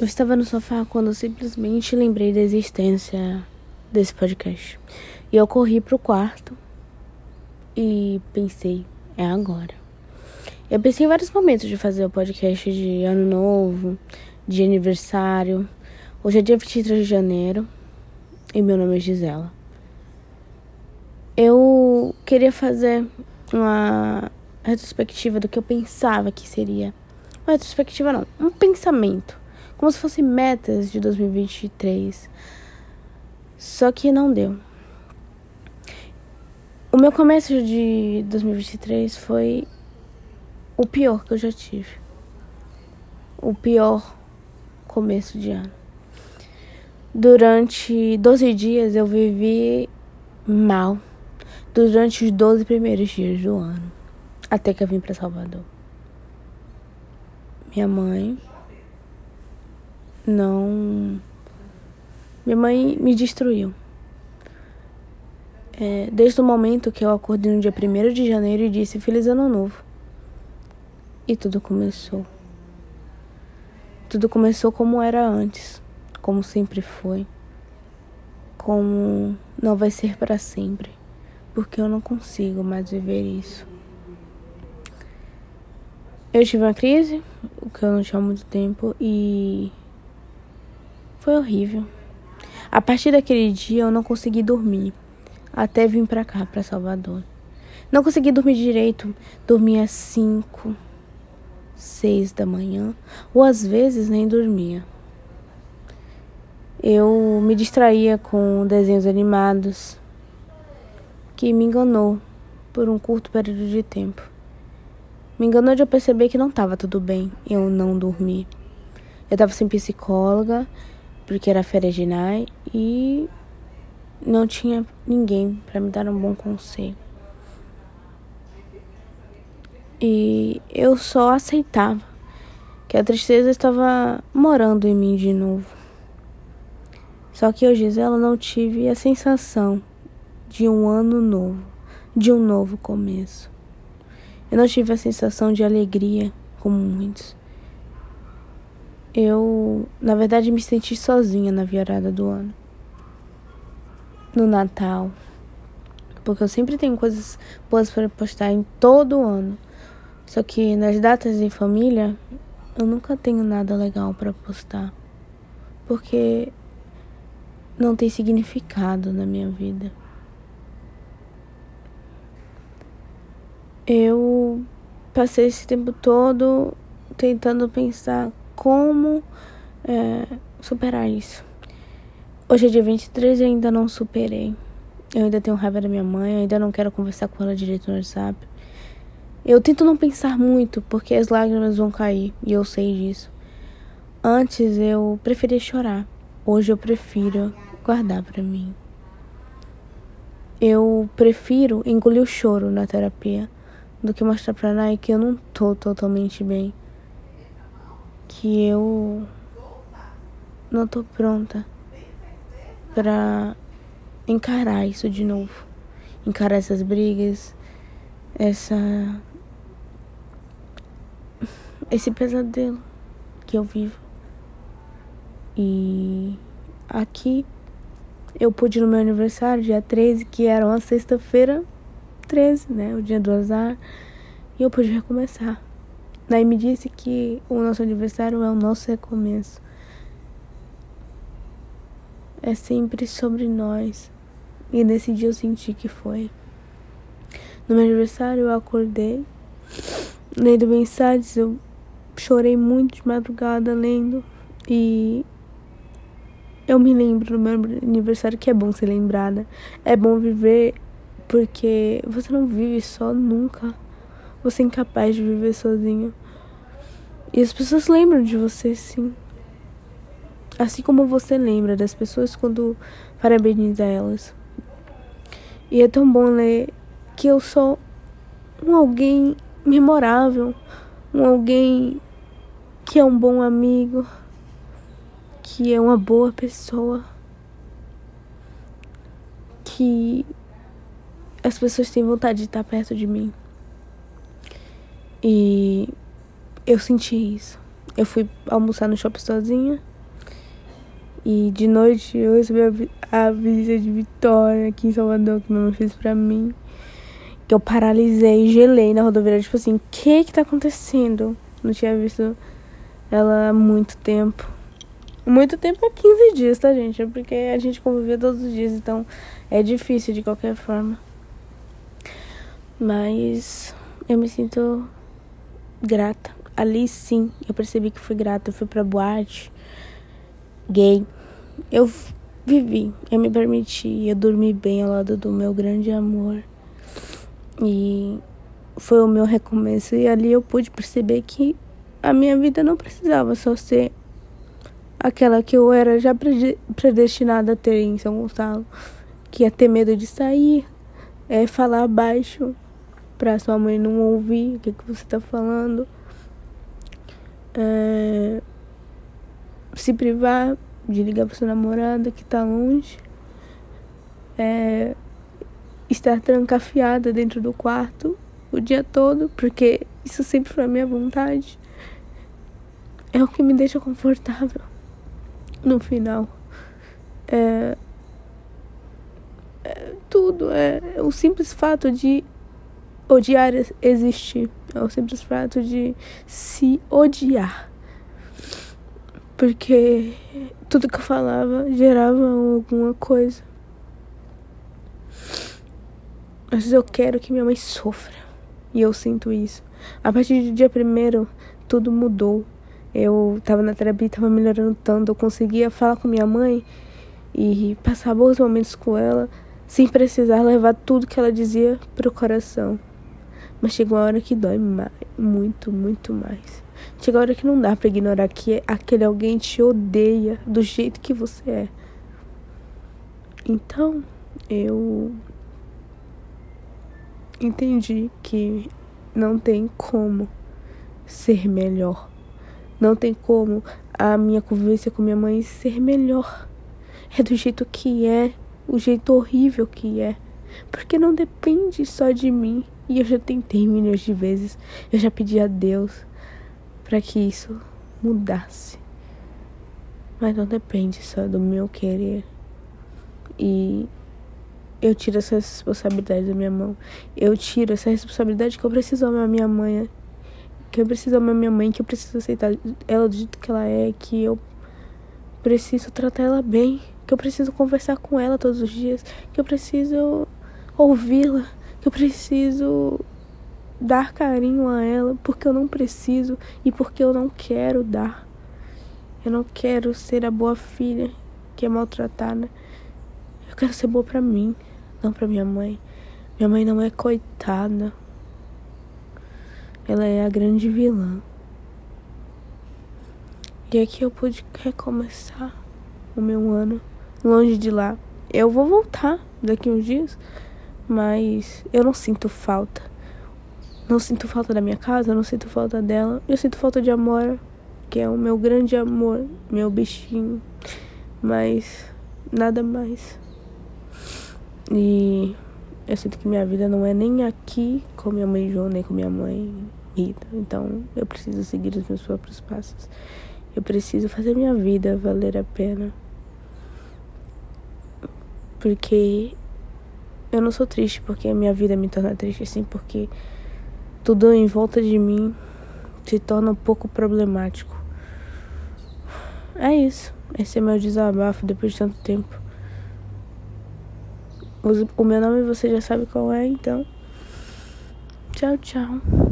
Eu estava no sofá quando simplesmente lembrei da existência desse podcast. E eu corri pro quarto e pensei, é agora. Eu pensei em vários momentos de fazer o podcast de ano novo, de aniversário. Hoje é dia 23 de janeiro e meu nome é Gisela. Eu queria fazer uma retrospectiva do que eu pensava que seria. Uma retrospectiva não, um pensamento como se fossem metas de 2023. Só que não deu. O meu começo de 2023 foi o pior que eu já tive. O pior começo de ano. Durante 12 dias eu vivi mal. Durante os 12 primeiros dias do ano. Até que eu vim para Salvador. Minha mãe não. Minha mãe me destruiu. É, desde o momento que eu acordei no dia 1 de janeiro e disse Feliz Ano Novo. E tudo começou. Tudo começou como era antes, como sempre foi, como não vai ser para sempre, porque eu não consigo mais viver isso. Eu tive uma crise, o que eu não tinha há muito tempo, e foi horrível. A partir daquele dia eu não consegui dormir. Até vim pra cá, pra Salvador. Não consegui dormir direito. Dormia às cinco, seis da manhã. Ou às vezes nem dormia. Eu me distraía com desenhos animados. Que me enganou por um curto período de tempo. Me enganou de eu perceber que não estava tudo bem eu não dormir. Eu estava sem psicóloga porque era férias de Nai e não tinha ninguém para me dar um bom conselho. E eu só aceitava que a tristeza estava morando em mim de novo. Só que eu, Gisela, não tive a sensação de um ano novo, de um novo começo. Eu não tive a sensação de alegria como muitos. Eu, na verdade, me senti sozinha na virada do ano. No Natal. Porque eu sempre tenho coisas boas para postar em todo ano. Só que nas datas em família, eu nunca tenho nada legal para postar. Porque não tem significado na minha vida. Eu passei esse tempo todo tentando pensar como é, superar isso. Hoje é dia 23 e ainda não superei. Eu ainda tenho raiva da minha mãe, ainda não quero conversar com ela direito no WhatsApp. Eu tento não pensar muito porque as lágrimas vão cair e eu sei disso. Antes eu preferia chorar. Hoje eu prefiro guardar para mim. Eu prefiro engolir o choro na terapia do que mostrar pra Nai que eu não tô totalmente bem que eu não tô pronta para encarar isso de novo, encarar essas brigas, essa esse pesadelo que eu vivo. E aqui eu pude no meu aniversário, dia 13, que era uma sexta-feira 13, né? O dia do azar. E eu pude recomeçar. Daí me disse que o nosso aniversário é o nosso recomeço. É sempre sobre nós. E nesse dia eu senti que foi. No meu aniversário eu acordei, lendo mensagens, eu chorei muito de madrugada lendo. E eu me lembro no meu aniversário que é bom ser lembrada. É bom viver porque você não vive só nunca. Você é incapaz de viver sozinho. E as pessoas lembram de você, sim. Assim como você lembra das pessoas quando parabeniza elas. E é tão bom ler que eu sou um alguém memorável, um alguém que é um bom amigo, que é uma boa pessoa, que as pessoas têm vontade de estar perto de mim. E eu senti isso. eu fui almoçar no shopping sozinha. E de noite eu recebi a, visita de Vitória aqui em Salvador, que minha mãe fez pra mim. Que eu paralisei, gelei na rodoviária, tipo assim, o que que tá acontecendo? Não tinha visto ela há muito tempo. Muito tempo é 15 dias, tá, gente? É porque a gente convivia todos os dias, então é difícil de qualquer forma. Mas eu me sinto grata. Ali sim, eu percebi que fui grata. Eu fui pra boate gay. Eu vivi, eu me permiti, eu dormi bem ao lado do meu grande amor. E foi o meu recomeço. E ali eu pude perceber que a minha vida não precisava só ser aquela que eu era já predestinada a ter em São Gonçalo, que ia ter medo de sair, é falar baixo para sua mãe não ouvir o que, que você tá falando, é, se privar de ligar para sua namorada que tá longe, é, estar trancafiada dentro do quarto o dia todo, porque isso sempre foi a minha vontade. É o que me deixa confortável no final. É, é, tudo é o simples fato de odiar existir. É o simples fato de se odiar. Porque tudo que eu falava gerava alguma coisa. Às vezes eu quero que minha mãe sofra. E eu sinto isso. A partir do dia primeiro, tudo mudou. Eu tava na terapia, tava melhorando tanto. Eu conseguia falar com minha mãe e passar bons momentos com ela sem precisar levar tudo que ela dizia pro coração. Mas chega uma hora que dói mais, muito, muito mais. Chega uma hora que não dá para ignorar que aquele alguém te odeia do jeito que você é. Então, eu entendi que não tem como ser melhor. Não tem como a minha convivência com minha mãe ser melhor. É do jeito que é, o jeito horrível que é. Porque não depende só de mim. E eu já tentei milhões de vezes. Eu já pedi a Deus para que isso mudasse. Mas não depende só do meu querer. E eu tiro essa responsabilidade da minha mão. Eu tiro essa responsabilidade que eu preciso amar minha mãe que eu preciso amar minha mãe, que eu preciso aceitar ela do jeito que ela é, que eu preciso tratar ela bem, que eu preciso conversar com ela todos os dias, que eu preciso ouvi-la, que eu preciso dar carinho a ela, porque eu não preciso e porque eu não quero dar. Eu não quero ser a boa filha que é maltratada. Eu quero ser boa para mim, não para minha mãe. Minha mãe não é coitada. Ela é a grande vilã. E aqui eu pude recomeçar o meu ano longe de lá. Eu vou voltar daqui uns dias, mas eu não sinto falta. Não sinto falta da minha casa, não sinto falta dela. Eu sinto falta de amor, que é o meu grande amor, meu bichinho. Mas nada mais. E eu sinto que minha vida não é nem aqui com minha mãe João, nem com minha mãe Rita. Então eu preciso seguir os meus próprios passos. Eu preciso fazer minha vida valer a pena. Porque eu não sou triste porque a minha vida me torna triste, assim, porque tudo em volta de mim se torna um pouco problemático. É isso. Esse é meu desabafo depois de tanto tempo. O meu nome você já sabe qual é, então. Tchau, tchau.